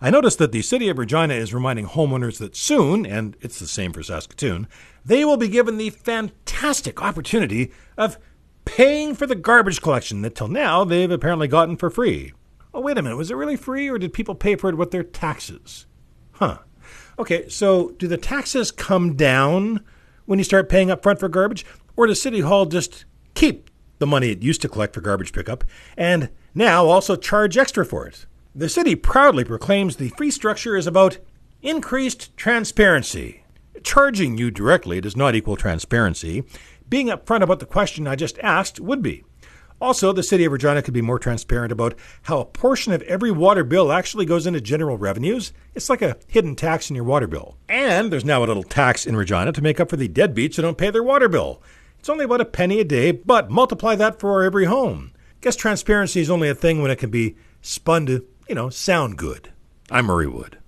I noticed that the city of Regina is reminding homeowners that soon, and it's the same for Saskatoon, they will be given the fantastic opportunity of paying for the garbage collection that till now they've apparently gotten for free. Oh, wait a minute, was it really free or did people pay for it with their taxes? Huh. Okay, so do the taxes come down when you start paying up front for garbage? Or does City Hall just keep the money it used to collect for garbage pickup and now also charge extra for it? The city proudly proclaims the free structure is about increased transparency. Charging you directly does not equal transparency. Being upfront about the question I just asked would be. Also, the city of Regina could be more transparent about how a portion of every water bill actually goes into general revenues. It's like a hidden tax in your water bill. And there's now a little tax in Regina to make up for the deadbeats who don't pay their water bill. It's only about a penny a day, but multiply that for every home. Guess transparency is only a thing when it can be spun to you know, sound good. I'm Murray Wood.